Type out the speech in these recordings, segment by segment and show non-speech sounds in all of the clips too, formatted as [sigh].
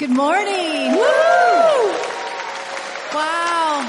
Good morning. Woo! Wow.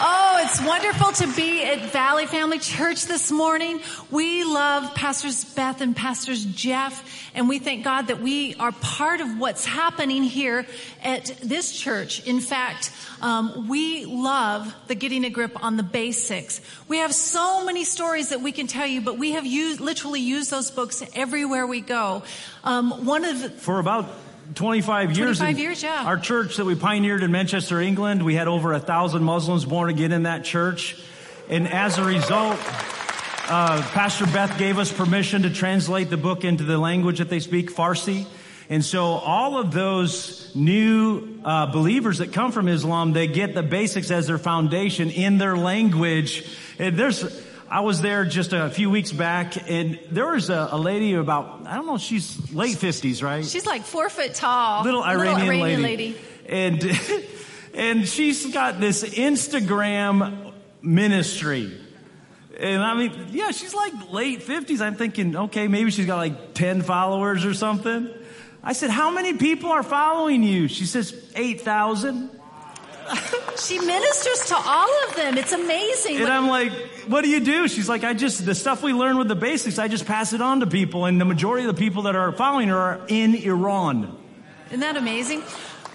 Oh, it's wonderful to be at Valley Family Church this morning. We love Pastors Beth and Pastors Jeff, and we thank God that we are part of what's happening here at this church. In fact, um, we love the getting a grip on the basics. We have so many stories that we can tell you, but we have used, literally used those books everywhere we go. Um, one of the, For about 25 years. 25 years, yeah. Our church that we pioneered in Manchester, England, we had over a thousand Muslims born again in that church. And as a result, uh, Pastor Beth gave us permission to translate the book into the language that they speak, Farsi. And so all of those new uh, believers that come from Islam, they get the basics as their foundation in their language. And there's, I was there just a few weeks back, and there was a, a lady about, I don't know, she's late 50s, right? she's like four foot tall. little Iranian, Iranian lady. And, [laughs] and she's got this Instagram ministry. And I mean, yeah, she's like late 50s. I'm thinking, okay, maybe she's got like 10 followers or something. I said, how many people are following you? She says, 8,000. [laughs] She ministers to all of them. It's amazing. And I'm like, what do you do? She's like, I just, the stuff we learn with the basics, I just pass it on to people. And the majority of the people that are following her are in Iran. Isn't that amazing?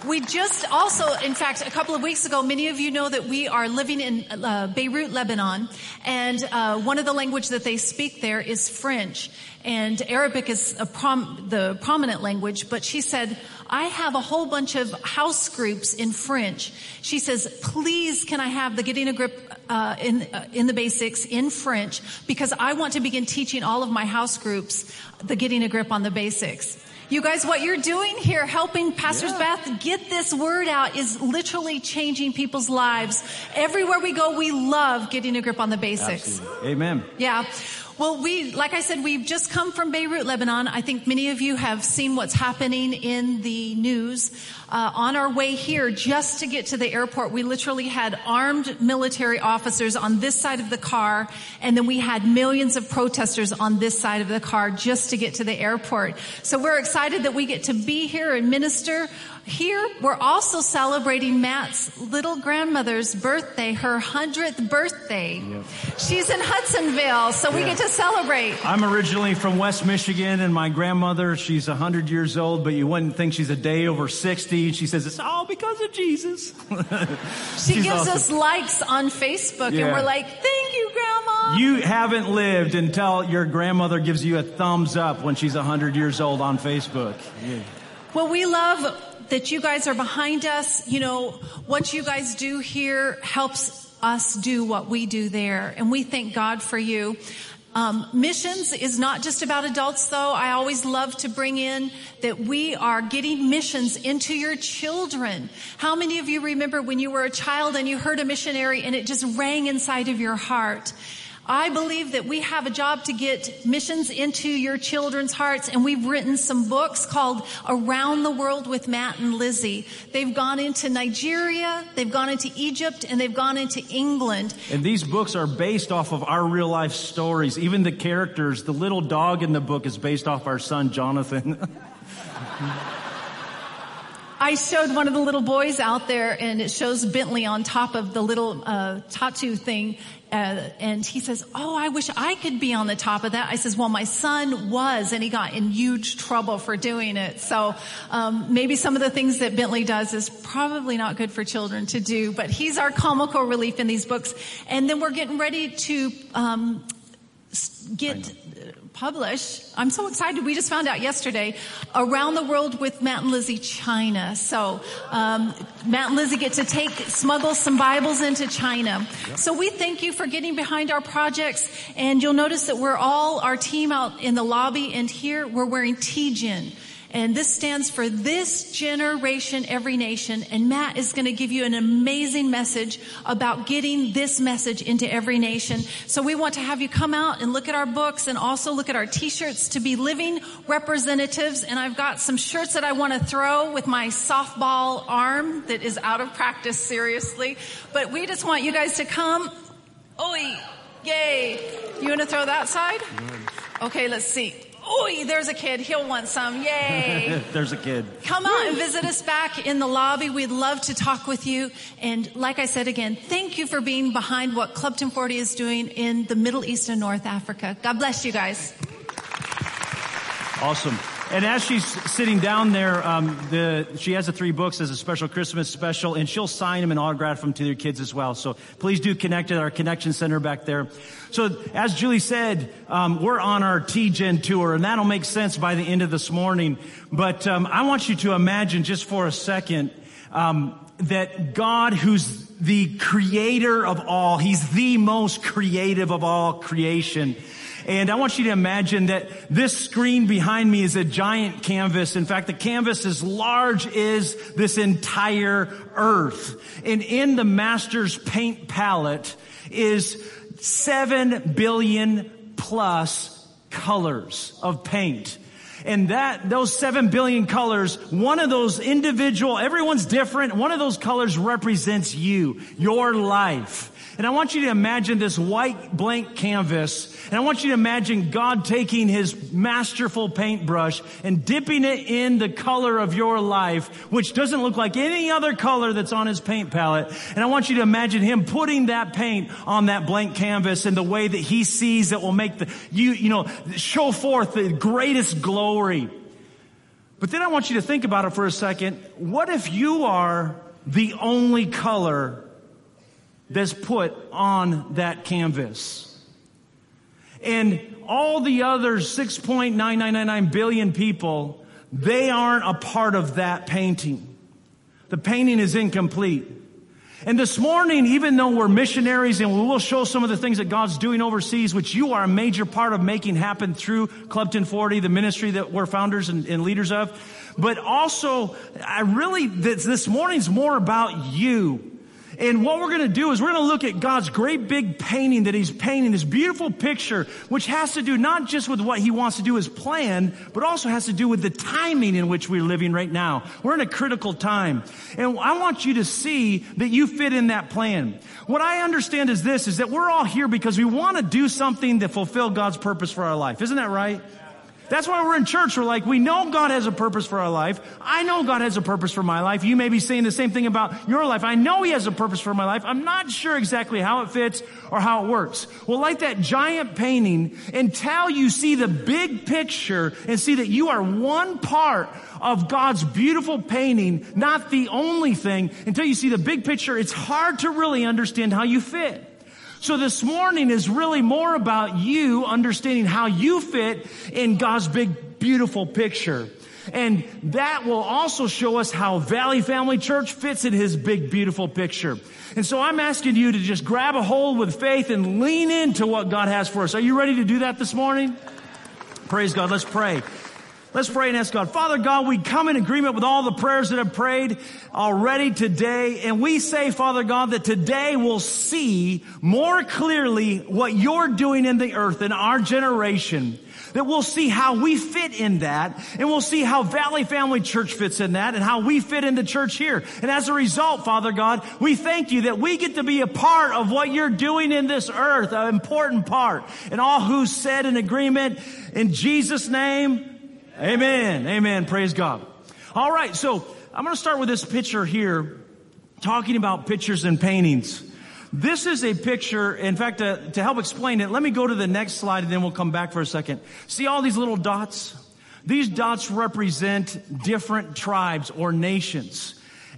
We just also, in fact, a couple of weeks ago, many of you know that we are living in uh, Beirut, Lebanon, and uh, one of the language that they speak there is French, and Arabic is prom- the prominent language. But she said, "I have a whole bunch of house groups in French." She says, "Please, can I have the getting a grip uh, in uh, in the basics in French because I want to begin teaching all of my house groups the getting a grip on the basics." You guys, what you're doing here, helping Pastors Beth get this word out is literally changing people's lives. Everywhere we go, we love getting a grip on the basics. Amen. Yeah. Well, we, like I said, we've just come from Beirut, Lebanon. I think many of you have seen what's happening in the news. Uh, on our way here, just to get to the airport, we literally had armed military officers on this side of the car, and then we had millions of protesters on this side of the car just to get to the airport. So we're excited that we get to be here and minister here. We're also celebrating Matt's little grandmother's birthday, her hundredth birthday. She's in Hudsonville, so we get to celebrate. I'm originally from West Michigan, and my grandmother, she's 100 years old, but you wouldn't think she's a day over 60. She says, It's all because of Jesus. [laughs] She gives awesome. us likes on Facebook, and we're like, "Thank you, Grandma." You haven't lived until your grandmother gives you a thumbs up when she's 100 years old on Facebook. Well, we love that you guys are behind us. You know, what you guys do here helps us do what we do there. And we thank God for you. Um, missions is not just about adults though. I always love to bring in that we are getting missions into your children. How many of you remember when you were a child and you heard a missionary and it just rang inside of your heart? I believe that we have a job to get missions into your children's hearts and we've written some books called Around the World with Matt and Lizzie. They've gone into Nigeria, they've gone into Egypt, and they've gone into England. And these books are based off of our real life stories. Even the characters, the little dog in the book is based off our son, Jonathan. [laughs] I showed one of the little boys out there and it shows Bentley on top of the little uh, tattoo thing. Uh, and he says, Oh, I wish I could be on the top of that. I says, Well, my son was, and he got in huge trouble for doing it. So um, maybe some of the things that Bentley does is probably not good for children to do, but he's our comical relief in these books. And then we're getting ready to um, get published. I'm so excited. We just found out yesterday around the world with Matt and Lizzie China. So um, Matt and Lizzie get to take smuggle some Bibles into China. So we thank you for getting behind our projects, and you'll notice that we're all our team out in the lobby, and here we're wearing TGen. And this stands for this generation, every nation. And Matt is going to give you an amazing message about getting this message into every nation. So we want to have you come out and look at our books and also look at our t-shirts to be living representatives. And I've got some shirts that I want to throw with my softball arm that is out of practice, seriously. But we just want you guys to come. Oi, yay. You want to throw that side? Okay, let's see. Ooh, there's a kid. He'll want some. Yay. [laughs] There's a kid. Come out and visit us back in the lobby. We'd love to talk with you. And like I said again, thank you for being behind what Club 1040 is doing in the Middle East and North Africa. God bless you guys. Awesome. And as she's sitting down there, um, the, she has the three books as a special Christmas special, and she'll sign them and autograph them to their kids as well. So please do connect at our connection center back there. So as Julie said, um, we're on our T-Gen tour, and that'll make sense by the end of this morning. But um, I want you to imagine just for a second um, that God, who's the creator of all, He's the most creative of all creation. And I want you to imagine that this screen behind me is a giant canvas. In fact, the canvas as large as this entire earth. And in the master's paint palette is seven billion plus colors of paint. And that, those seven billion colors, one of those individual, everyone's different. One of those colors represents you, your life. And I want you to imagine this white blank canvas. And I want you to imagine God taking his masterful paintbrush and dipping it in the color of your life, which doesn't look like any other color that's on his paint palette. And I want you to imagine him putting that paint on that blank canvas in the way that he sees that will make the, you, you know, show forth the greatest glory. But then I want you to think about it for a second. What if you are the only color that's put on that canvas. And all the other 6.9999 billion people, they aren't a part of that painting. The painting is incomplete. And this morning, even though we're missionaries and we will show some of the things that God's doing overseas, which you are a major part of making happen through Club 1040, the ministry that we're founders and, and leaders of, but also, I really, this, this morning's more about you. And what we're going to do is we're going to look at God's great big painting that He's painting, this beautiful picture, which has to do not just with what He wants to do as plan, but also has to do with the timing in which we're living right now. We're in a critical time. And I want you to see that you fit in that plan. What I understand is this, is that we're all here because we want to do something that fulfill God's purpose for our life. Isn't that right? That's why we're in church. We're like, we know God has a purpose for our life. I know God has a purpose for my life. You may be saying the same thing about your life. I know He has a purpose for my life. I'm not sure exactly how it fits or how it works. Well, like that giant painting, until you see the big picture and see that you are one part of God's beautiful painting, not the only thing, until you see the big picture, it's hard to really understand how you fit. So this morning is really more about you understanding how you fit in God's big, beautiful picture. And that will also show us how Valley Family Church fits in His big, beautiful picture. And so I'm asking you to just grab a hold with faith and lean into what God has for us. Are you ready to do that this morning? Praise God. Let's pray. Let's pray and ask God. Father God, we come in agreement with all the prayers that have prayed already today. And we say, Father God, that today we'll see more clearly what you're doing in the earth in our generation. That we'll see how we fit in that and we'll see how Valley Family Church fits in that and how we fit in the church here. And as a result, Father God, we thank you that we get to be a part of what you're doing in this earth, an important part. And all who said in agreement in Jesus name, Amen. Amen. Praise God. All right. So I'm going to start with this picture here, talking about pictures and paintings. This is a picture. In fact, uh, to help explain it, let me go to the next slide and then we'll come back for a second. See all these little dots? These dots represent different tribes or nations.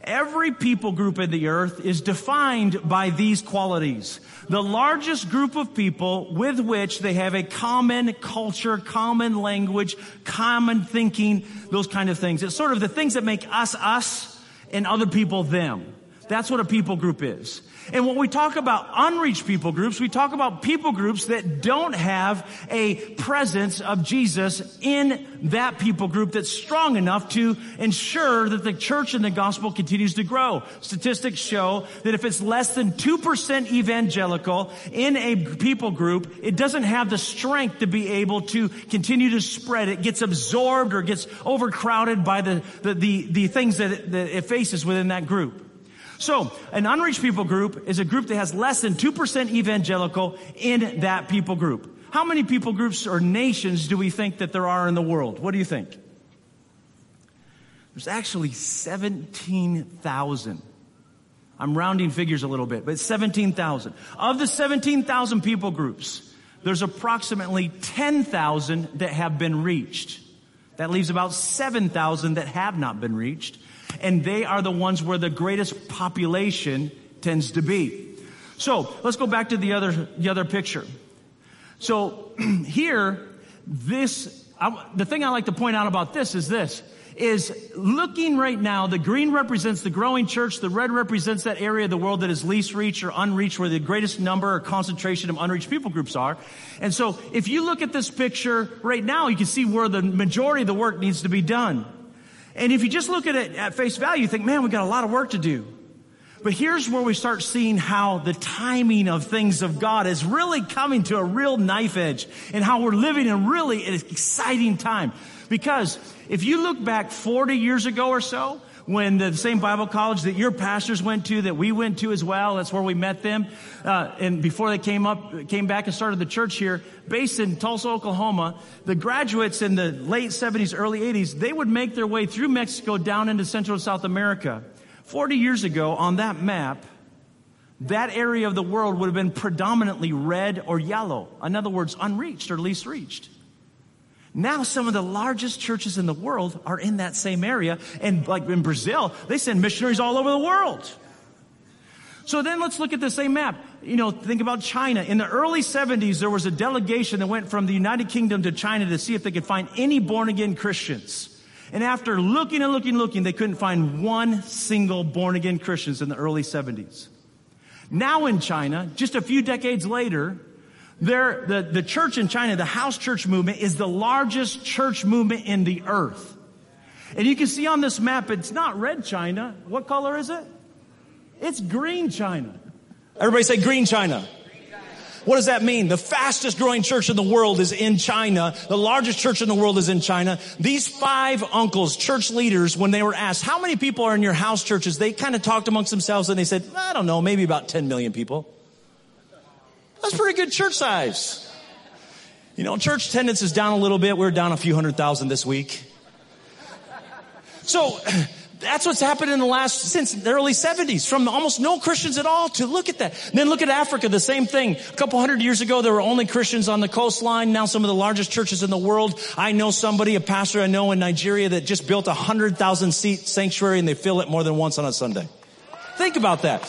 Every people group in the earth is defined by these qualities. The largest group of people with which they have a common culture, common language, common thinking, those kind of things. It's sort of the things that make us us and other people them. That's what a people group is. And when we talk about unreached people groups, we talk about people groups that don't have a presence of Jesus in that people group that's strong enough to ensure that the church and the gospel continues to grow. Statistics show that if it's less than 2% evangelical in a people group, it doesn't have the strength to be able to continue to spread. It gets absorbed or gets overcrowded by the, the, the, the things that it, that it faces within that group. So, an unreached people group is a group that has less than 2% evangelical in that people group. How many people groups or nations do we think that there are in the world? What do you think? There's actually 17,000. I'm rounding figures a little bit, but 17,000. Of the 17,000 people groups, there's approximately 10,000 that have been reached. That leaves about 7,000 that have not been reached. And they are the ones where the greatest population tends to be. So let's go back to the other, the other picture. So [clears throat] here, this, I, the thing I like to point out about this is this is looking right now, the green represents the growing church, the red represents that area of the world that is least reached or unreached, where the greatest number or concentration of unreached people groups are. And so if you look at this picture right now, you can see where the majority of the work needs to be done. And if you just look at it at face value, you think, man, we've got a lot of work to do. But here's where we start seeing how the timing of things of God is really coming to a real knife edge and how we're living in really an exciting time. Because if you look back 40 years ago or so, when the same Bible college that your pastors went to, that we went to as well, that's where we met them, uh, and before they came up, came back and started the church here, based in Tulsa, Oklahoma, the graduates in the late 70s, early 80s, they would make their way through Mexico down into Central and South America. 40 years ago on that map, that area of the world would have been predominantly red or yellow. In other words, unreached or least reached. Now some of the largest churches in the world are in that same area. And like in Brazil, they send missionaries all over the world. So then let's look at the same map. You know, think about China. In the early 70s, there was a delegation that went from the United Kingdom to China to see if they could find any born again Christians. And after looking and looking and looking, they couldn't find one single born again Christians in the early 70s. Now in China, just a few decades later, there, the, the church in China, the house church movement is the largest church movement in the earth. And you can see on this map, it's not red China. What color is it? It's green China. Everybody say green China. What does that mean? The fastest growing church in the world is in China. The largest church in the world is in China. These five uncles, church leaders, when they were asked, how many people are in your house churches? They kind of talked amongst themselves and they said, I don't know, maybe about 10 million people. That's pretty good church size. You know, church attendance is down a little bit. We're down a few hundred thousand this week. So, that's what's happened in the last, since the early 70s, from almost no Christians at all to look at that. And then look at Africa, the same thing. A couple hundred years ago, there were only Christians on the coastline. Now some of the largest churches in the world. I know somebody, a pastor I know in Nigeria that just built a hundred thousand seat sanctuary and they fill it more than once on a Sunday. Think about that.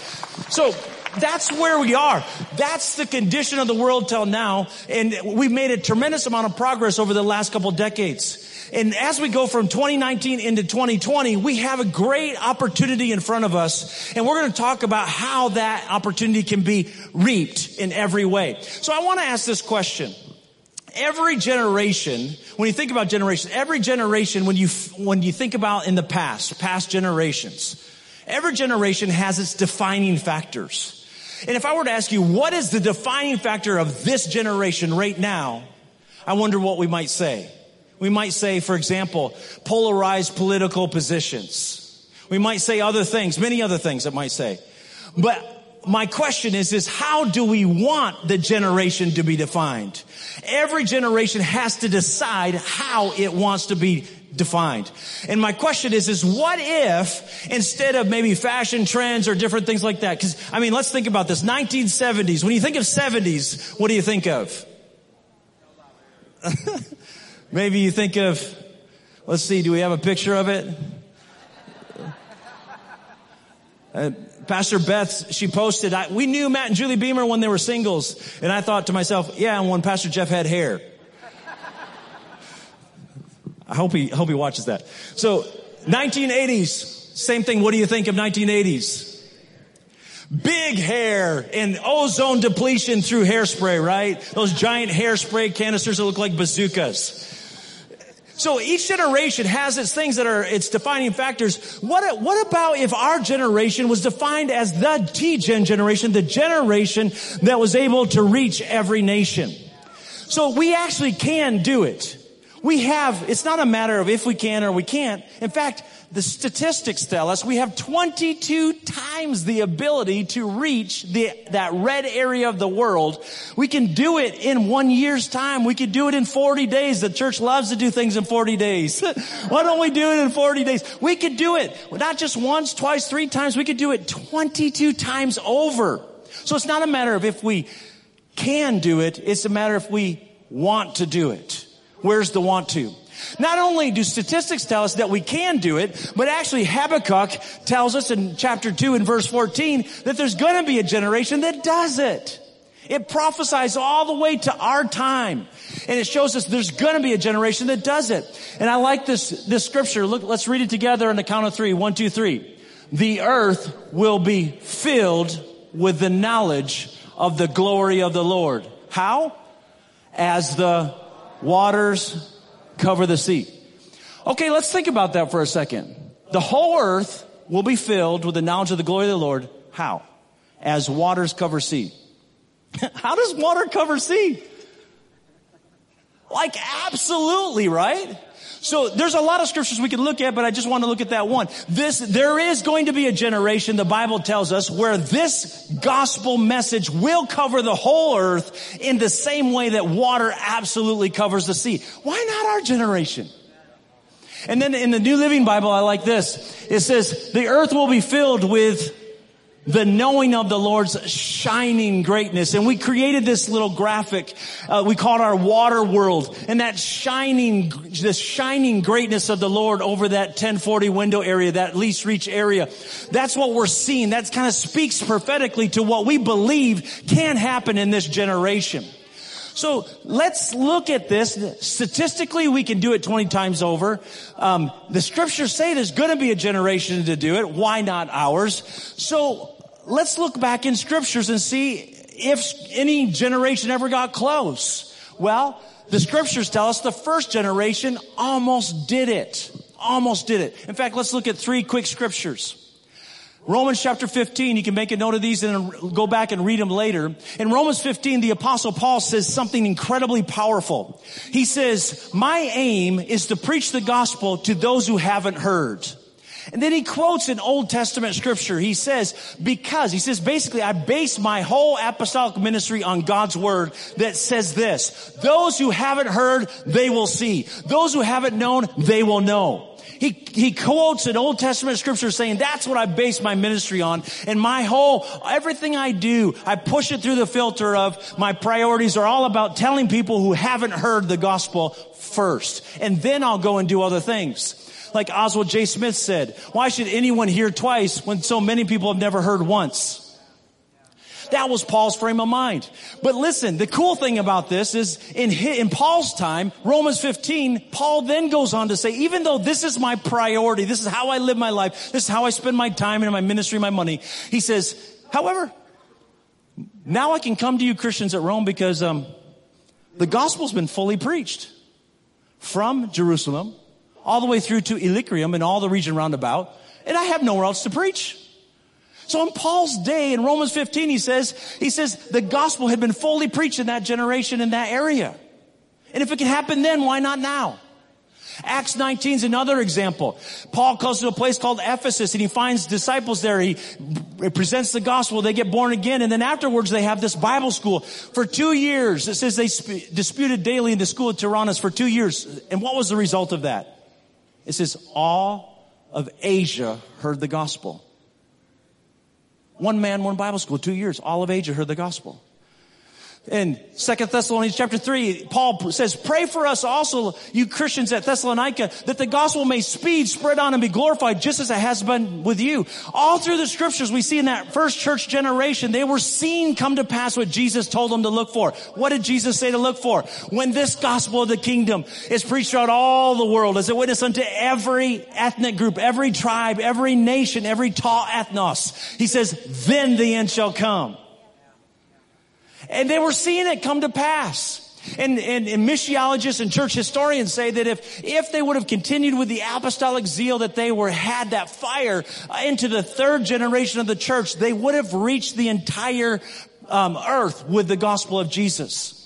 So, that's where we are. That's the condition of the world till now. And we've made a tremendous amount of progress over the last couple decades. And as we go from 2019 into 2020, we have a great opportunity in front of us. And we're going to talk about how that opportunity can be reaped in every way. So I want to ask this question. Every generation, when you think about generations, every generation, when you, when you think about in the past, past generations, every generation has its defining factors. And if I were to ask you, what is the defining factor of this generation right now? I wonder what we might say. We might say, for example, polarized political positions. We might say other things, many other things that might say. But my question is, is how do we want the generation to be defined? Every generation has to decide how it wants to be defined. And my question is, is what if instead of maybe fashion trends or different things like that? Cause I mean, let's think about this. 1970s. When you think of 70s, what do you think of? [laughs] Maybe you think of, let's see, do we have a picture of it? Uh, Pastor Beth, she posted, I, we knew Matt and Julie Beemer when they were singles. And I thought to myself, yeah, and when Pastor Jeff had hair. I hope he, hope he watches that. So 1980s, same thing. What do you think of 1980s? Big hair and ozone depletion through hairspray, right? Those giant hairspray canisters that look like bazookas. So each generation has its things that are its defining factors. What, what about if our generation was defined as the T-gen generation, the generation that was able to reach every nation? So we actually can do it. We have, it's not a matter of if we can or we can't. In fact, the statistics tell us we have 22 times the ability to reach the, that red area of the world. We can do it in one year's time. We could do it in 40 days. The church loves to do things in 40 days. [laughs] Why don't we do it in 40 days? We could do it not just once, twice, three times. We could do it 22 times over. So it's not a matter of if we can do it. It's a matter if we want to do it. Where's the want to? Not only do statistics tell us that we can do it, but actually Habakkuk tells us in chapter 2 and verse 14 that there's going to be a generation that does it. It prophesies all the way to our time. And it shows us there's going to be a generation that does it. And I like this, this scripture. Look, let's read it together on the count of three. One, two, three. The earth will be filled with the knowledge of the glory of the Lord. How? As the waters cover the sea. Okay, let's think about that for a second. The whole earth will be filled with the knowledge of the glory of the Lord. How? As waters cover sea. [laughs] How does water cover sea? Like absolutely, right? So there's a lot of scriptures we can look at, but I just want to look at that one. This, there is going to be a generation, the Bible tells us, where this gospel message will cover the whole earth in the same way that water absolutely covers the sea. Why not our generation? And then in the New Living Bible, I like this. It says, the earth will be filled with the knowing of the Lord's shining greatness. And we created this little graphic. Uh, we called our water world. And that shining, this shining greatness of the Lord over that 1040 window area, that least reach area. That's what we're seeing. That kind of speaks prophetically to what we believe can happen in this generation. So let's look at this. Statistically, we can do it 20 times over. Um, the scriptures say there's going to be a generation to do it. Why not ours? So let's look back in scriptures and see if any generation ever got close. Well, the scriptures tell us the first generation almost did it. Almost did it. In fact, let's look at three quick scriptures. Romans chapter 15, you can make a note of these and go back and read them later. In Romans 15, the apostle Paul says something incredibly powerful. He says, my aim is to preach the gospel to those who haven't heard. And then he quotes an Old Testament scripture. He says, because, he says, basically, I base my whole apostolic ministry on God's word that says this. Those who haven't heard, they will see. Those who haven't known, they will know. He, he quotes an Old Testament scripture saying, that's what I base my ministry on. And my whole, everything I do, I push it through the filter of my priorities are all about telling people who haven't heard the gospel first. And then I'll go and do other things. Like Oswald J. Smith said, why should anyone hear twice when so many people have never heard once? That was Paul's frame of mind. But listen, the cool thing about this is in, in Paul's time, Romans 15, Paul then goes on to say, even though this is my priority, this is how I live my life, this is how I spend my time and my ministry, my money, he says, however, now I can come to you Christians at Rome because, um, the gospel's been fully preached from Jerusalem all the way through to Illyricum and all the region round about, and I have nowhere else to preach. So in Paul's day, in Romans 15, he says, he says the gospel had been fully preached in that generation, in that area. And if it can happen then, why not now? Acts 19 is another example. Paul goes to a place called Ephesus and he finds disciples there. He presents the gospel. They get born again. And then afterwards they have this Bible school for two years. It says they sp- disputed daily in the school of Tyrannus for two years. And what was the result of that? It says all of Asia heard the gospel. One man, one Bible school, two years. All of Asia heard the gospel. In Second Thessalonians chapter 3, Paul says, pray for us also, you Christians at Thessalonica, that the gospel may speed, spread on, and be glorified just as it has been with you. All through the scriptures we see in that first church generation, they were seen come to pass what Jesus told them to look for. What did Jesus say to look for? When this gospel of the kingdom is preached throughout all the world as a witness unto every ethnic group, every tribe, every nation, every tall ethnos, he says, then the end shall come. And they were seeing it come to pass. And, and, and, missiologists and church historians say that if, if they would have continued with the apostolic zeal that they were, had that fire uh, into the third generation of the church, they would have reached the entire um, earth with the gospel of Jesus.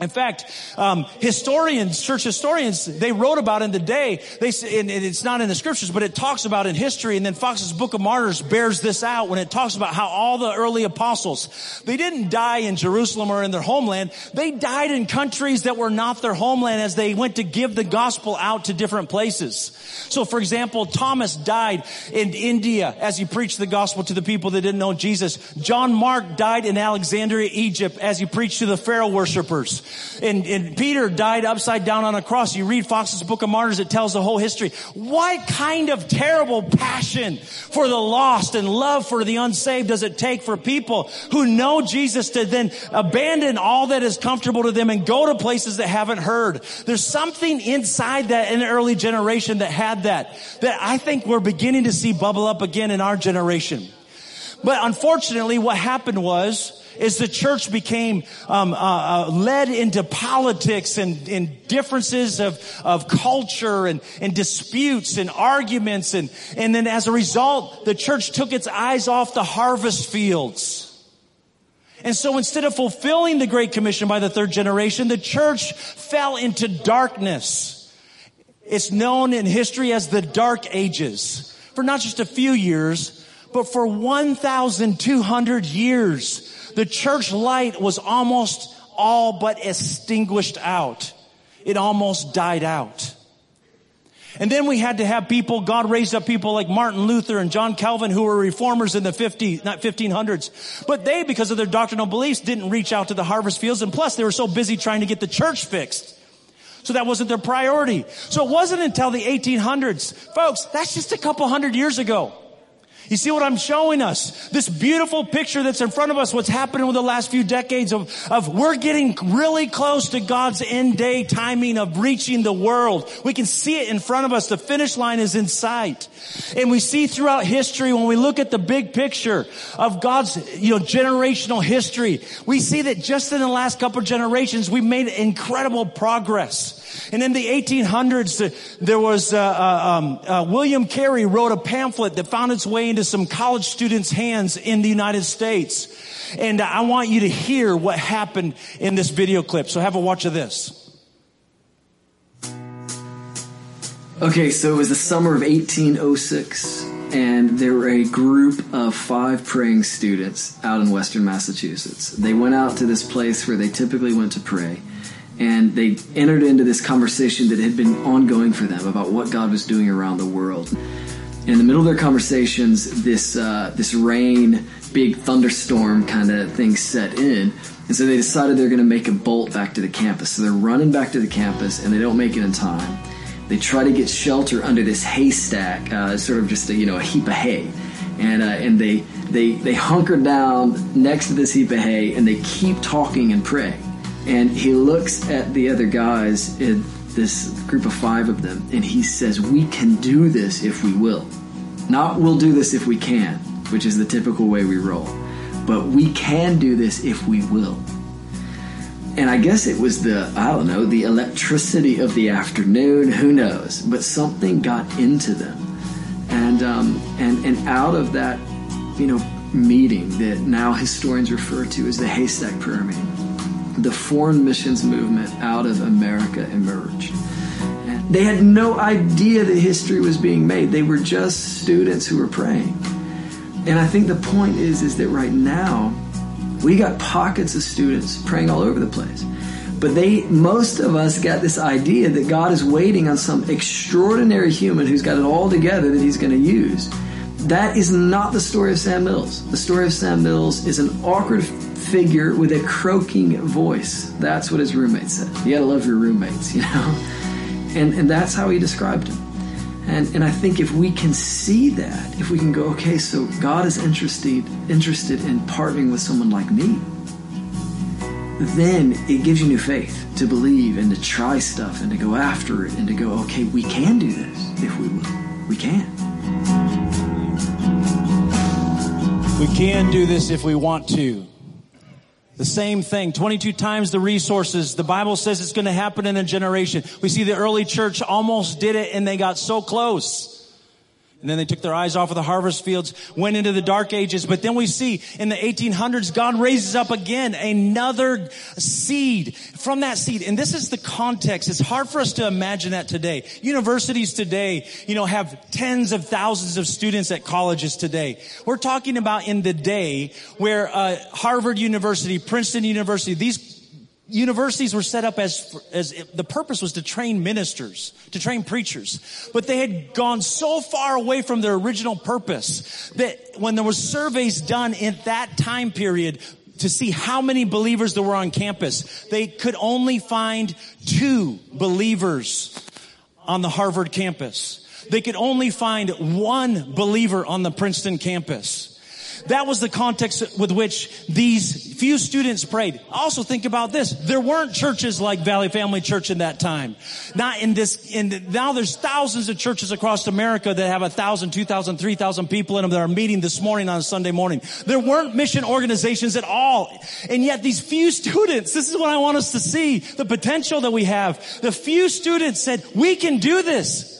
In fact, um, historians, church historians, they wrote about in the day. They and it's not in the scriptures, but it talks about in history. And then Foxe's Book of Martyrs bears this out when it talks about how all the early apostles they didn't die in Jerusalem or in their homeland. They died in countries that were not their homeland as they went to give the gospel out to different places. So, for example, Thomas died in India as he preached the gospel to the people that didn't know Jesus. John Mark died in Alexandria, Egypt, as he preached to the Pharaoh worshippers. And, and Peter died upside down on a cross. You read Foxe's Book of Martyrs, it tells the whole history. What kind of terrible passion for the lost and love for the unsaved does it take for people who know Jesus to then abandon all that is comfortable to them and go to places that haven't heard? There's something inside that in the early generation that had that, that I think we're beginning to see bubble up again in our generation. But unfortunately, what happened was, is the church became um, uh, uh, led into politics and, and differences of, of culture and, and disputes and arguments. And, and then as a result the church took its eyes off the harvest fields. And so instead of fulfilling the Great Commission by the third generation, the church fell into darkness. It's known in history as the Dark Ages for not just a few years, but for 1,200 years the church light was almost all but extinguished out. It almost died out. And then we had to have people, God raised up people like Martin Luther and John Calvin who were reformers in the 50, not 1500s. But they, because of their doctrinal beliefs, didn't reach out to the harvest fields. And plus they were so busy trying to get the church fixed. So that wasn't their priority. So it wasn't until the 1800s. Folks, that's just a couple hundred years ago. You see what I'm showing us? This beautiful picture that's in front of us, what's happening over the last few decades of, of we're getting really close to God's end day timing of reaching the world. We can see it in front of us. The finish line is in sight. And we see throughout history when we look at the big picture of God's, you know, generational history, we see that just in the last couple generations, we've made incredible progress. And in the 1800s, there was uh, uh, um, uh, William Carey wrote a pamphlet that found its way into some college students' hands in the United States. And I want you to hear what happened in this video clip. So have a watch of this. Okay, so it was the summer of 1806, and there were a group of five praying students out in western Massachusetts. They went out to this place where they typically went to pray and they entered into this conversation that had been ongoing for them about what God was doing around the world. In the middle of their conversations, this uh, this rain, big thunderstorm kind of thing set in, and so they decided they're going to make a bolt back to the campus. So they're running back to the campus, and they don't make it in time. They try to get shelter under this haystack, uh, sort of just a, you know a heap of hay, and uh, and they they they hunker down next to this heap of hay, and they keep talking and praying and he looks at the other guys in this group of five of them and he says we can do this if we will. Not we'll do this if we can which is the typical way we roll. But we can do this if we will. And i guess it was the i don't know the electricity of the afternoon who knows? But something got into them. And um, and and out of that you know meeting that now historians refer to as the haystack prayer meeting the foreign missions movement out of America emerged. They had no idea that history was being made. They were just students who were praying. And I think the point is is that right now we got pockets of students praying all over the place. But they most of us got this idea that God is waiting on some extraordinary human who's got it all together that he's going to use. That is not the story of Sam Mills. The story of Sam Mills is an awkward figure with a croaking voice. That's what his roommate said. You gotta love your roommates, you know? [laughs] And, and that's how he described him. And, and I think if we can see that, if we can go, okay, so God is interested, interested in partnering with someone like me, then it gives you new faith to believe and to try stuff and to go after it and to go, okay, we can do this if we will. We can. We can do this if we want to. The same thing, 22 times the resources. The Bible says it's going to happen in a generation. We see the early church almost did it and they got so close. And then they took their eyes off of the harvest fields, went into the dark ages. But then we see in the 1800s, God raises up again another seed from that seed. And this is the context. It's hard for us to imagine that today. Universities today, you know, have tens of thousands of students at colleges today. We're talking about in the day where uh, Harvard University, Princeton University, these universities were set up as, as the purpose was to train ministers, to train preachers. But they had gone so far away from their original purpose that when there was surveys done in that time period, to see how many believers there were on campus, they could only find two believers on the Harvard campus. They could only find one believer on the Princeton campus. That was the context with which these few students prayed. Also think about this. There weren't churches like Valley Family Church in that time. Not in this, in now there's thousands of churches across America that have a thousand, two thousand, three thousand people in them that are meeting this morning on a Sunday morning. There weren't mission organizations at all. And yet these few students, this is what I want us to see, the potential that we have. The few students said, we can do this.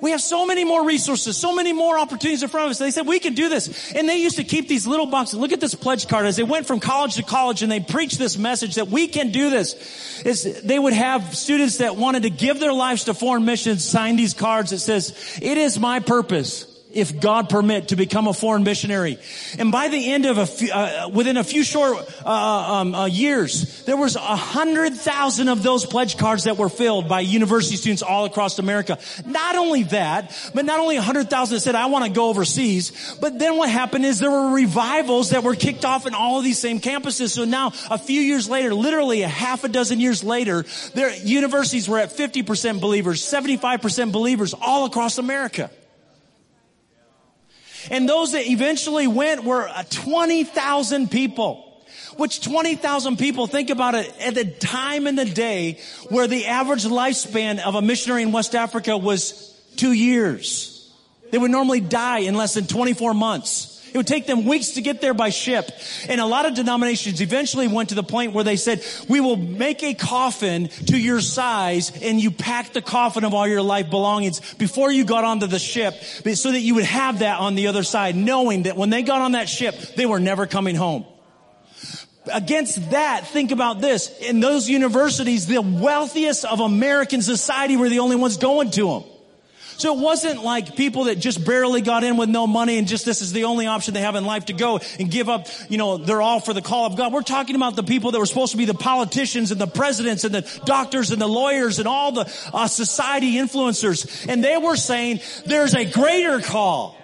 We have so many more resources, so many more opportunities in front of us. They said, we can do this. And they used to keep these little boxes. Look at this pledge card as they went from college to college and they preached this message that we can do this. Is they would have students that wanted to give their lives to foreign missions sign these cards that says, it is my purpose if God permit, to become a foreign missionary. And by the end of a few, uh, within a few short uh, um, uh, years, there was a hundred thousand of those pledge cards that were filled by university students all across America. Not only that, but not only a hundred thousand said, "I want to go overseas," but then what happened is there were revivals that were kicked off in all of these same campuses. So now, a few years later, literally a half a dozen years later, their universities were at fifty percent believers, seventy-five percent believers all across America. And those that eventually went were uh, 20,000 people. Which 20,000 people, think about it, at the time in the day where the average lifespan of a missionary in West Africa was two years. They would normally die in less than 24 months. It would take them weeks to get there by ship. And a lot of denominations eventually went to the point where they said, we will make a coffin to your size and you pack the coffin of all your life belongings before you got onto the ship so that you would have that on the other side, knowing that when they got on that ship, they were never coming home. Against that, think about this. In those universities, the wealthiest of American society were the only ones going to them. So it wasn't like people that just barely got in with no money and just this is the only option they have in life to go and give up, you know, they're all for the call of God. We're talking about the people that were supposed to be the politicians and the presidents and the doctors and the lawyers and all the uh, society influencers. And they were saying there's a greater call.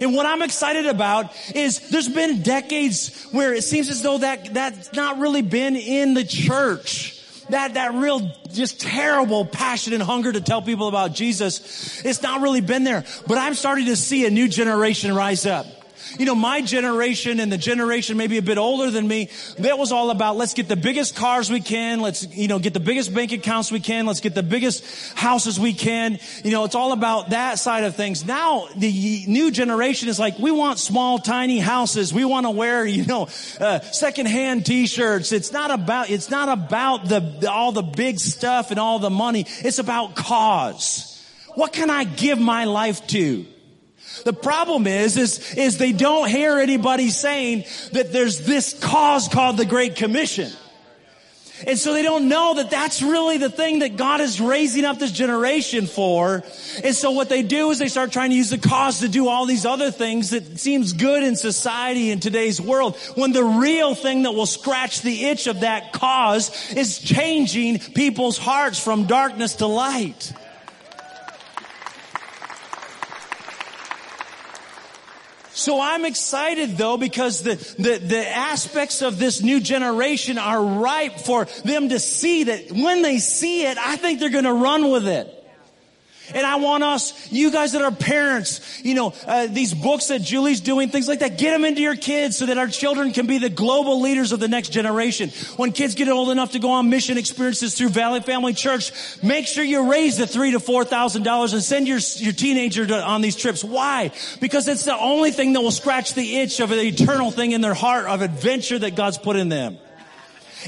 And what I'm excited about is there's been decades where it seems as though that, that's not really been in the church that, that real, just terrible passion and hunger to tell people about Jesus, it's not really been there. But I'm starting to see a new generation rise up. You know, my generation and the generation maybe a bit older than me, that was all about let's get the biggest cars we can. Let's, you know, get the biggest bank accounts we can. Let's get the biggest houses we can. You know, it's all about that side of things. Now, the new generation is like, we want small, tiny houses. We want to wear, you know, uh, secondhand t-shirts. It's not about, it's not about the, all the big stuff and all the money. It's about cause. What can I give my life to? The problem is, is, is they don't hear anybody saying that there's this cause called the Great Commission. And so they don't know that that's really the thing that God is raising up this generation for. And so what they do is they start trying to use the cause to do all these other things that seems good in society in today's world. When the real thing that will scratch the itch of that cause is changing people's hearts from darkness to light. So I'm excited though because the, the, the aspects of this new generation are ripe for them to see that when they see it, I think they're going to run with it. And I want us, you guys that are parents, you know, uh, these books that Julie's doing, things like that, get them into your kids so that our children can be the global leaders of the next generation. When kids get old enough to go on mission experiences through Valley Family Church, make sure you raise the three to four thousand dollars and send your your teenager to, on these trips. Why? Because it's the only thing that will scratch the itch of an eternal thing in their heart of adventure that God's put in them.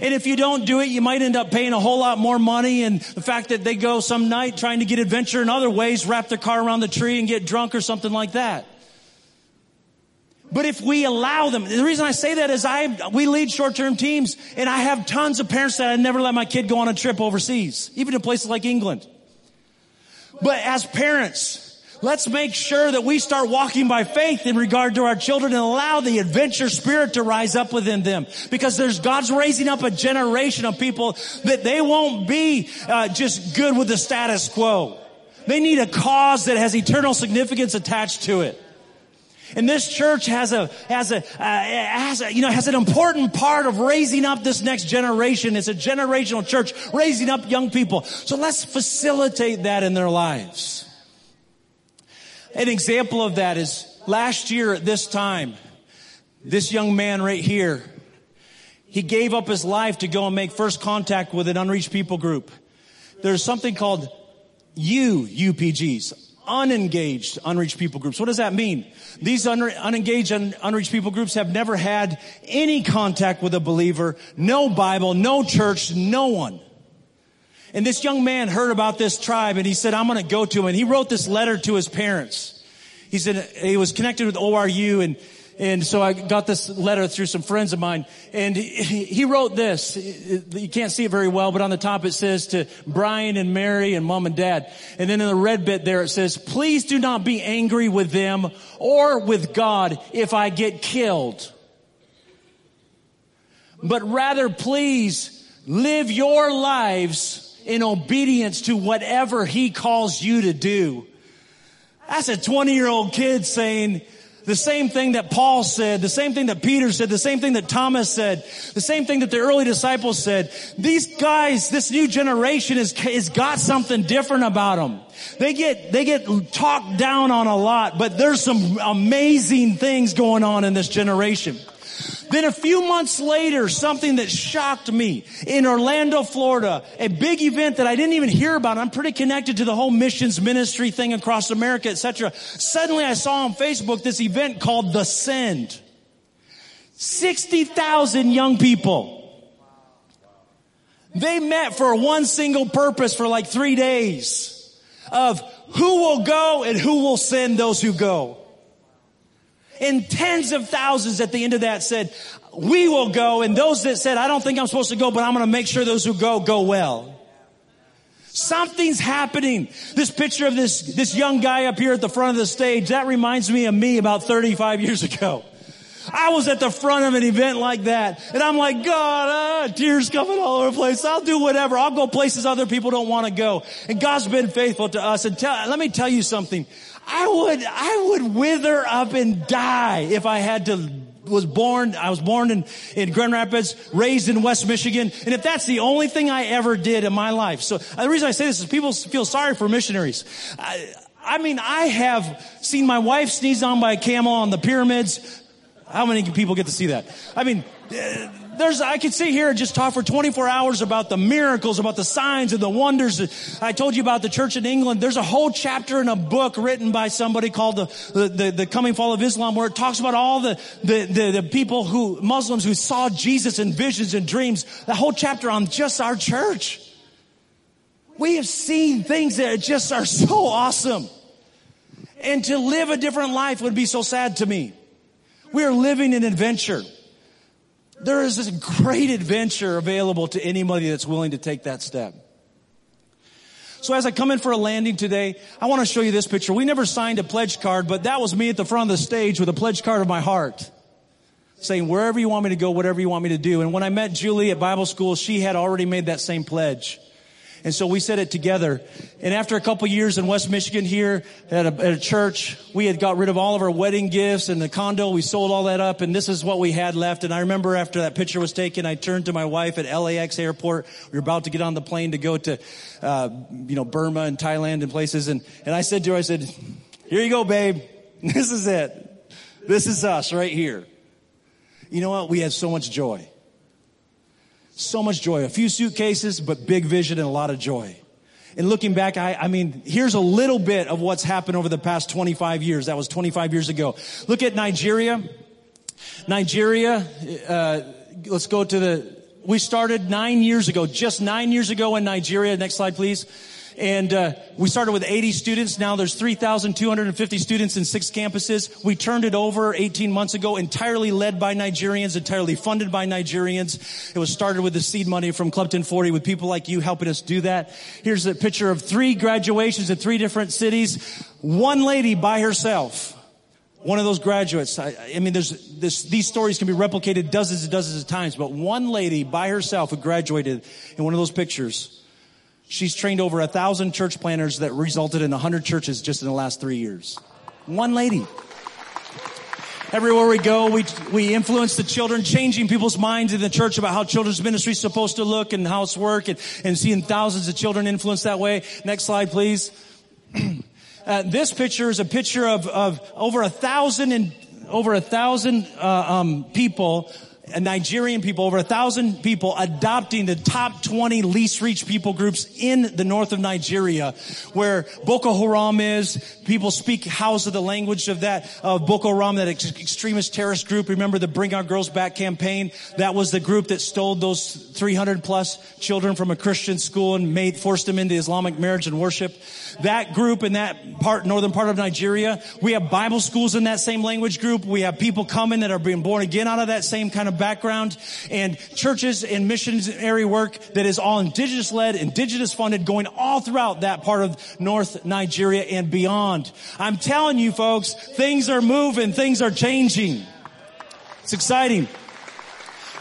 And if you don't do it, you might end up paying a whole lot more money. And the fact that they go some night trying to get adventure in other ways, wrap their car around the tree and get drunk or something like that. But if we allow them, the reason I say that is I, we lead short-term teams and I have tons of parents that I never let my kid go on a trip overseas, even to places like England. But as parents, let's make sure that we start walking by faith in regard to our children and allow the adventure spirit to rise up within them. Because there's God's raising up a generation of people that they won't be uh, just good with the status quo. They need a cause that has eternal significance attached to it. And this church has a, has a, uh, has a, you know, has an important part of raising up this next generation. It's a generational church raising up young people. So let's facilitate that in their lives. An example of that is last year at this time, this young man right here, he gave up his life to go and make first contact with an unreached people group. There's something called U UPGs, unengaged unreached people groups. What does that mean? These un- unengaged un- unreached people groups have never had any contact with a believer, no Bible, no church, no one. And this young man heard about this tribe and he said, I'm going to go to him. And he wrote this letter to his parents. He said he was connected with ORU and and so I got this letter through some friends of mine. And he wrote this. You can't see it very well, but on the top it says to Brian and Mary and mom and dad. And then in the red bit there it says, please do not be angry with them or with God if I get killed. But rather please live your lives in obedience to whatever he calls you to do. That's a 20 year old kid saying, the same thing that Paul said, the same thing that Peter said, the same thing that Thomas said, the same thing that the early disciples said. These guys, this new generation is, is got something different about them. They get, they get talked down on a lot, but there's some amazing things going on in this generation. Then a few months later, something that shocked me in Orlando, Florida, a big event that I didn't even hear about. I'm pretty connected to the whole missions ministry thing across America, etc. Suddenly I saw on Facebook this event called The Send. 60,000 young people. They met for one single purpose for like three days of who will go and who will send those who go. And tens of thousands at the end of that said, we will go. And those that said, I don't think I'm supposed to go, but I'm going to make sure those who go, go well. Something's happening. This picture of this, this young guy up here at the front of the stage, that reminds me of me about 35 years ago. I was at the front of an event like that, and I'm like, God, ah, tears coming all over the place. I'll do whatever. I'll go places other people don't want to go. And God's been faithful to us. And tell, let me tell you something. I would, I would wither up and die if I had to was born, I was born in, in Grand Rapids, raised in West Michigan. And if that's the only thing I ever did in my life. So the reason I say this is people feel sorry for missionaries. I, I mean, I have seen my wife sneezed on by a camel on the pyramids. How many people get to see that? I mean, uh, there's, I could sit here and just talk for 24 hours about the miracles, about the signs and the wonders. I told you about the church in England. There's a whole chapter in a book written by somebody called the, the, the, the coming fall of Islam where it talks about all the, the, the, the people who, Muslims who saw Jesus in visions and dreams. The whole chapter on just our church. We have seen things that just are so awesome. And to live a different life would be so sad to me. We are living an adventure. There is this great adventure available to anybody that's willing to take that step. So as I come in for a landing today, I want to show you this picture. We never signed a pledge card, but that was me at the front of the stage with a pledge card of my heart. Saying, wherever you want me to go, whatever you want me to do. And when I met Julie at Bible school, she had already made that same pledge. And so we said it together. And after a couple years in West Michigan here at a, at a, church, we had got rid of all of our wedding gifts and the condo. We sold all that up and this is what we had left. And I remember after that picture was taken, I turned to my wife at LAX airport. We were about to get on the plane to go to, uh, you know, Burma and Thailand and places. And, and I said to her, I said, here you go, babe. [laughs] This is it. This is us right here. You know what? We had so much joy. So much joy. A few suitcases, but big vision and a lot of joy. And looking back, I, I, mean, here's a little bit of what's happened over the past 25 years. That was 25 years ago. Look at Nigeria. Nigeria, uh, let's go to the we started nine years ago, just nine years ago in Nigeria. Next slide, please. And uh, we started with 80 students. Now there's 3,250 students in six campuses. We turned it over 18 months ago, entirely led by Nigerians, entirely funded by Nigerians. It was started with the seed money from Club 1040 with people like you helping us do that. Here's a picture of three graduations in three different cities. One lady by herself one of those graduates. I, I mean, there's this, these stories can be replicated dozens and dozens of times, but one lady by herself who graduated in one of those pictures She's trained over a thousand church planners that resulted in a hundred churches just in the last three years. One lady. Everywhere we go, we, we influence the children, changing people's minds in the church about how children's ministry is supposed to look and how it's work and, and seeing thousands of children influenced that way. Next slide, please. [clears throat] uh, this picture is a picture of, of over a thousand and over a thousand uh, um, people Uh, Nigerian people, over a thousand people adopting the top 20 least reached people groups in the north of Nigeria, where Boko Haram is. People speak Hausa, the language of that, of Boko Haram, that ex- extremist terrorist group. Remember the Bring Our Girls Back campaign? That was the group that stole those 300 plus children from a Christian school and made, forced them into Islamic marriage and worship. That group in that part, northern part of Nigeria, we have Bible schools in that same language group. We have people coming that are being born again out of that same kind of background and churches and missionary work that is all indigenous led, indigenous funded, going all throughout that part of North Nigeria and beyond. I'm telling you folks, things are moving, things are changing. It's exciting.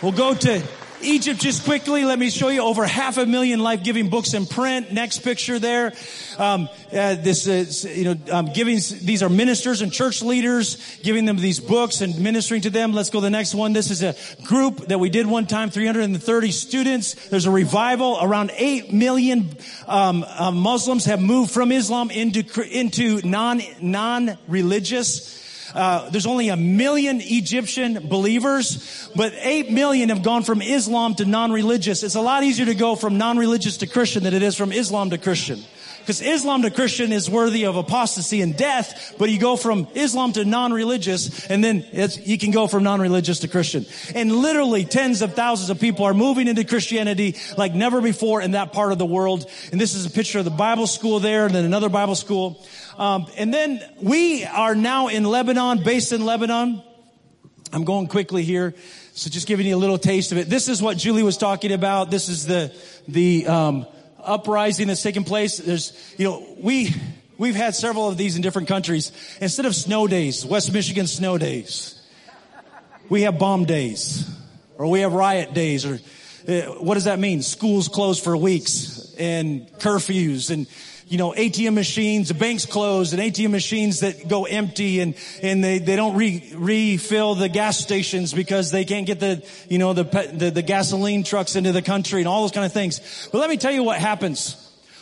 We'll go to Egypt just quickly. Let me show you over half a million life-giving books in print. Next picture there. Um, uh, this is, you know, um, giving, these are ministers and church leaders giving them these books and ministering to them. Let's go to the next one. This is a group that we did one time, 330 students. There's a revival. Around 8 million, um, uh, Muslims have moved from Islam into, into non, non-religious uh, there's only a million Egyptian believers, but eight million have gone from Islam to non-religious. It's a lot easier to go from non-religious to Christian than it is from Islam to Christian. Because Islam to Christian is worthy of apostasy and death, but you go from Islam to non-religious, and then you can go from non-religious to Christian. And literally tens of thousands of people are moving into Christianity like never before in that part of the world. And this is a picture of the Bible school there, and then another Bible school. Um, and then we are now in Lebanon, based in Lebanon. I'm going quickly here. So just giving you a little taste of it. This is what Julie was talking about. This is the, the, um, uprising that's taking place. There's, you know, we, we've had several of these in different countries. Instead of snow days, West Michigan snow days, we have bomb days or we have riot days or uh, what does that mean? Schools closed for weeks and curfews and you know, ATM machines, the banks closed and ATM machines that go empty and, and they, they don't re, refill the gas stations because they can't get the, you know, the, the, the gasoline trucks into the country and all those kind of things. But let me tell you what happens.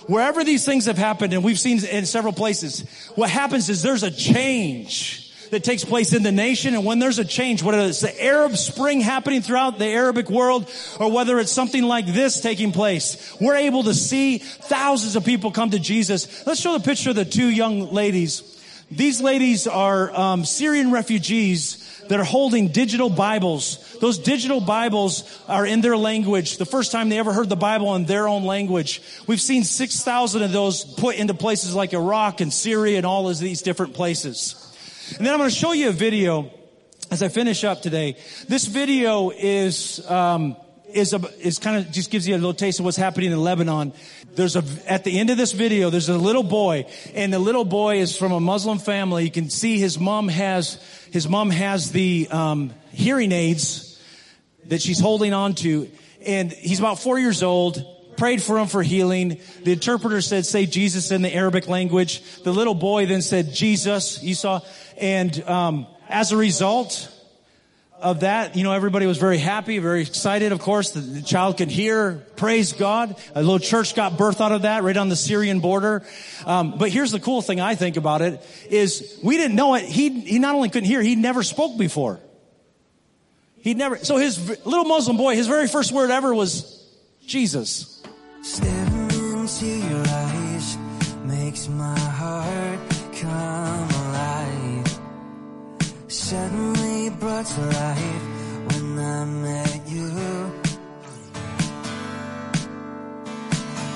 Wherever these things have happened, and we've seen in several places, what happens is there's a change that takes place in the nation. And when there's a change, whether it's the Arab Spring happening throughout the Arabic world or whether it's something like this taking place, we're able to see thousands of people come to Jesus. Let's show the picture of the two young ladies. These ladies are um, Syrian refugees that are holding digital Bibles. Those digital Bibles are in their language. The first time they ever heard the Bible in their own language. We've seen 6,000 of those put into places like Iraq and Syria and all of these different places. And then I'm going to show you a video as I finish up today. This video is, um, is, a, is kind of just gives you a little taste of what's happening in Lebanon. There's a, at the end of this video, there's a little boy, and the little boy is from a Muslim family. You can see his mom has, his mom has the, um, hearing aids that she's holding on to, and he's about four years old prayed for him for healing. The interpreter said, say Jesus in the Arabic language. The little boy then said, Jesus, saw. And, um, as a result of that, you know, everybody was very happy, very excited, of course, that the child could hear, praise God. A little church got birth out of that right on the Syrian border. Um, but here's the cool thing I think about it is we didn't know it. He, he not only couldn't hear, he never spoke before. He never, so his little Muslim boy, his very first word ever was Jesus. Staring into your eyes makes my heart come alive. Suddenly brought to life when I met you.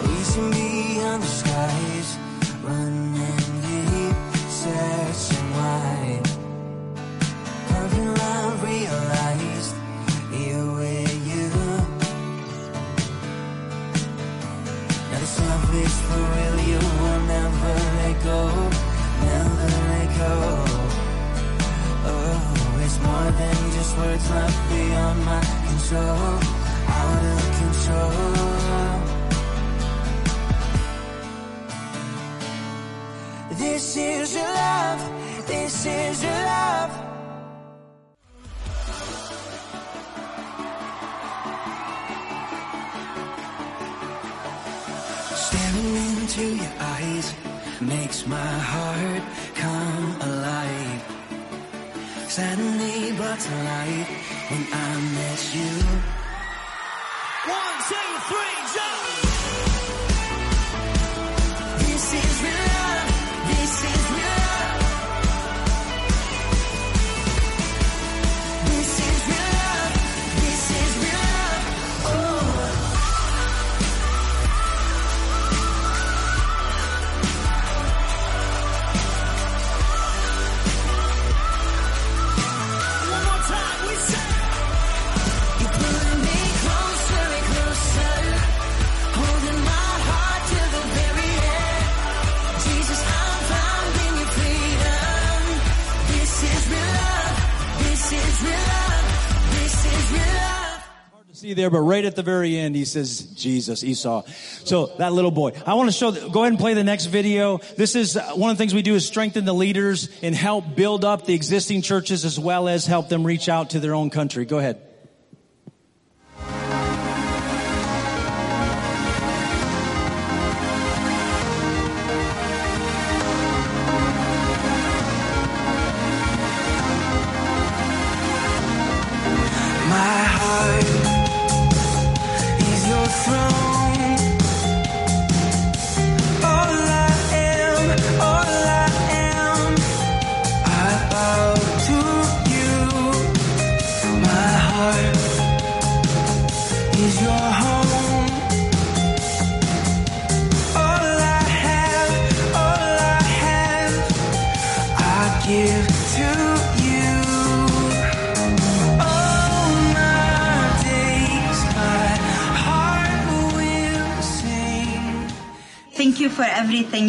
Reaching beyond the skies, running deep, searching. this for real, you will never let go, never let go. Oh, it's more than just words left beyond my control, out of control. My heart come alive. Suddenly to life when I met you. There, but right at the very end, he says, Jesus, Esau. So that little boy. I want to show, go ahead and play the next video. This is uh, one of the things we do is strengthen the leaders and help build up the existing churches as well as help them reach out to their own country. Go ahead.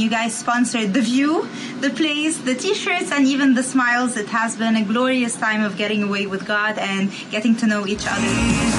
You guys sponsored the view, the place, the t-shirts, and even the smiles. It has been a glorious time of getting away with God and getting to know each other.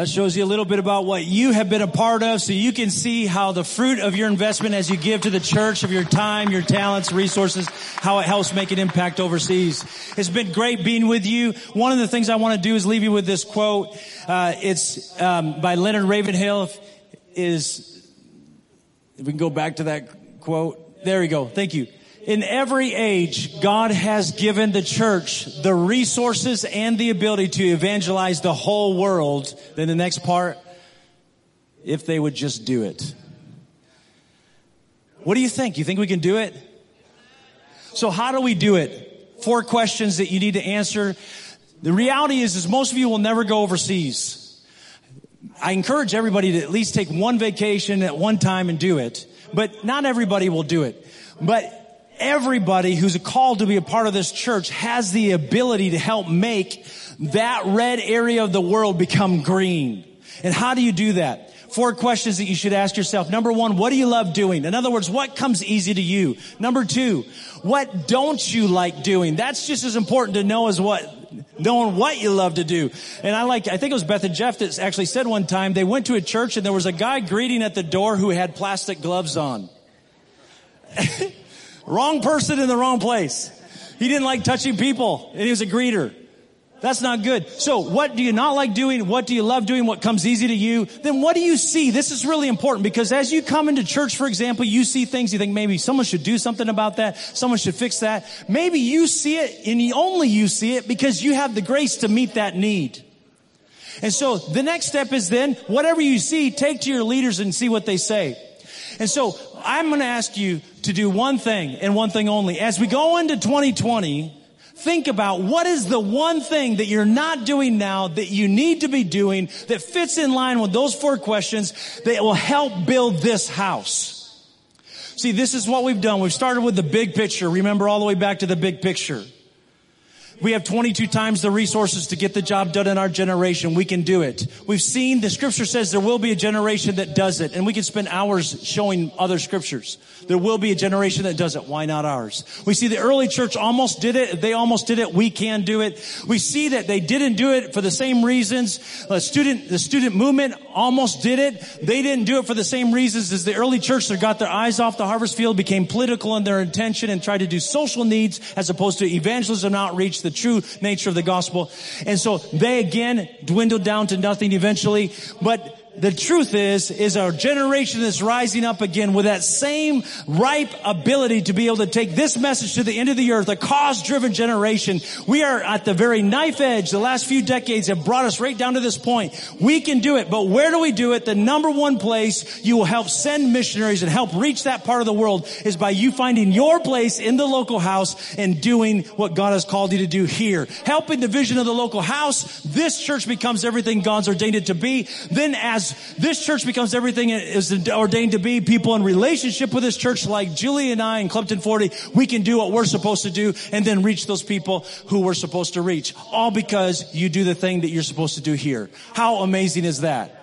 That shows you a little bit about what you have been a part of so you can see how the fruit of your investment as you give to the church of your time, your talents, resources, how it helps make an impact overseas. It's been great being with you. One of the things I want to do is leave you with this quote. Uh, it's um, by Leonard Ravenhill. Is if we can go back to that quote. There we go. Thank you. In every age, God has given the church the resources and the ability to evangelize the whole world. Then the next part, if they would just do it. What do you think? You think we can do it? So how do we do it? Four questions that you need to answer. The reality is, is most of you will never go overseas. I encourage everybody to at least take one vacation at one time and do it. But not everybody will do it. But everybody who's called to be a part of this church has the ability to help make that red area of the world become green. And how do you do that? four questions that you should ask yourself. Number one, what do you love doing? In other words, what comes easy to you? Number two, what don't you like doing? That's just as important to know as what knowing what you love to do. And I like, I think it was Beth and Jeff that actually said one time they went to a church and there was a guy greeting at the door who had plastic gloves on. [laughs] wrong person in the wrong place. He didn't like touching people and he was a greeter. That's not good. So what do you not like doing? What do you love doing? What comes easy to you? Then what do you see? This is really important because as you come into church, for example, you see things you think maybe someone should do something about that. Someone should fix that. Maybe you see it and only you see it because you have the grace to meet that need. And so the next step is then whatever you see, take to your leaders and see what they say. And so I'm going to ask you to do one thing and one thing only. As we go into 2020, think about what is the one thing that you're not doing now that you need to be doing that fits in line with those four questions that will help build this house. See, this is what we've done. We've started with the big picture. Remember all the way back to the big picture. We have 22 times the resources to get the job done in our generation. We can do it. We've seen the scripture says there will be a generation that does it and we can spend hours showing other scriptures. There will be a generation that does it. Why not ours? We see the early church almost did it. They almost did it. We can do it. We see that they didn't do it for the same reasons. The student, the student movement almost did it. They didn't do it for the same reasons as the early church that got their eyes off the harvest field, became political in their intention and tried to do social needs as opposed to evangelism outreach, the true nature of the gospel. And so they again dwindled down to nothing eventually, but the truth is, is our generation that's rising up again with that same ripe ability to be able to take this message to the end of the earth, a cause-driven generation. We are at the very knife edge. The last few decades have brought us right down to this point. We can do it, but where do we do it? The number one place you will help send missionaries and help reach that part of the world is by you finding your place in the local house and doing what God has called you to do here. Helping the vision of the local house, this church becomes everything God's ordained it to be. Then as this church becomes everything it is ordained to be, people in relationship with this church like Julie and I and Club 1040, we can do what we're supposed to do and then reach those people who we're supposed to reach. All because you do the thing that you're supposed to do here. How amazing is that?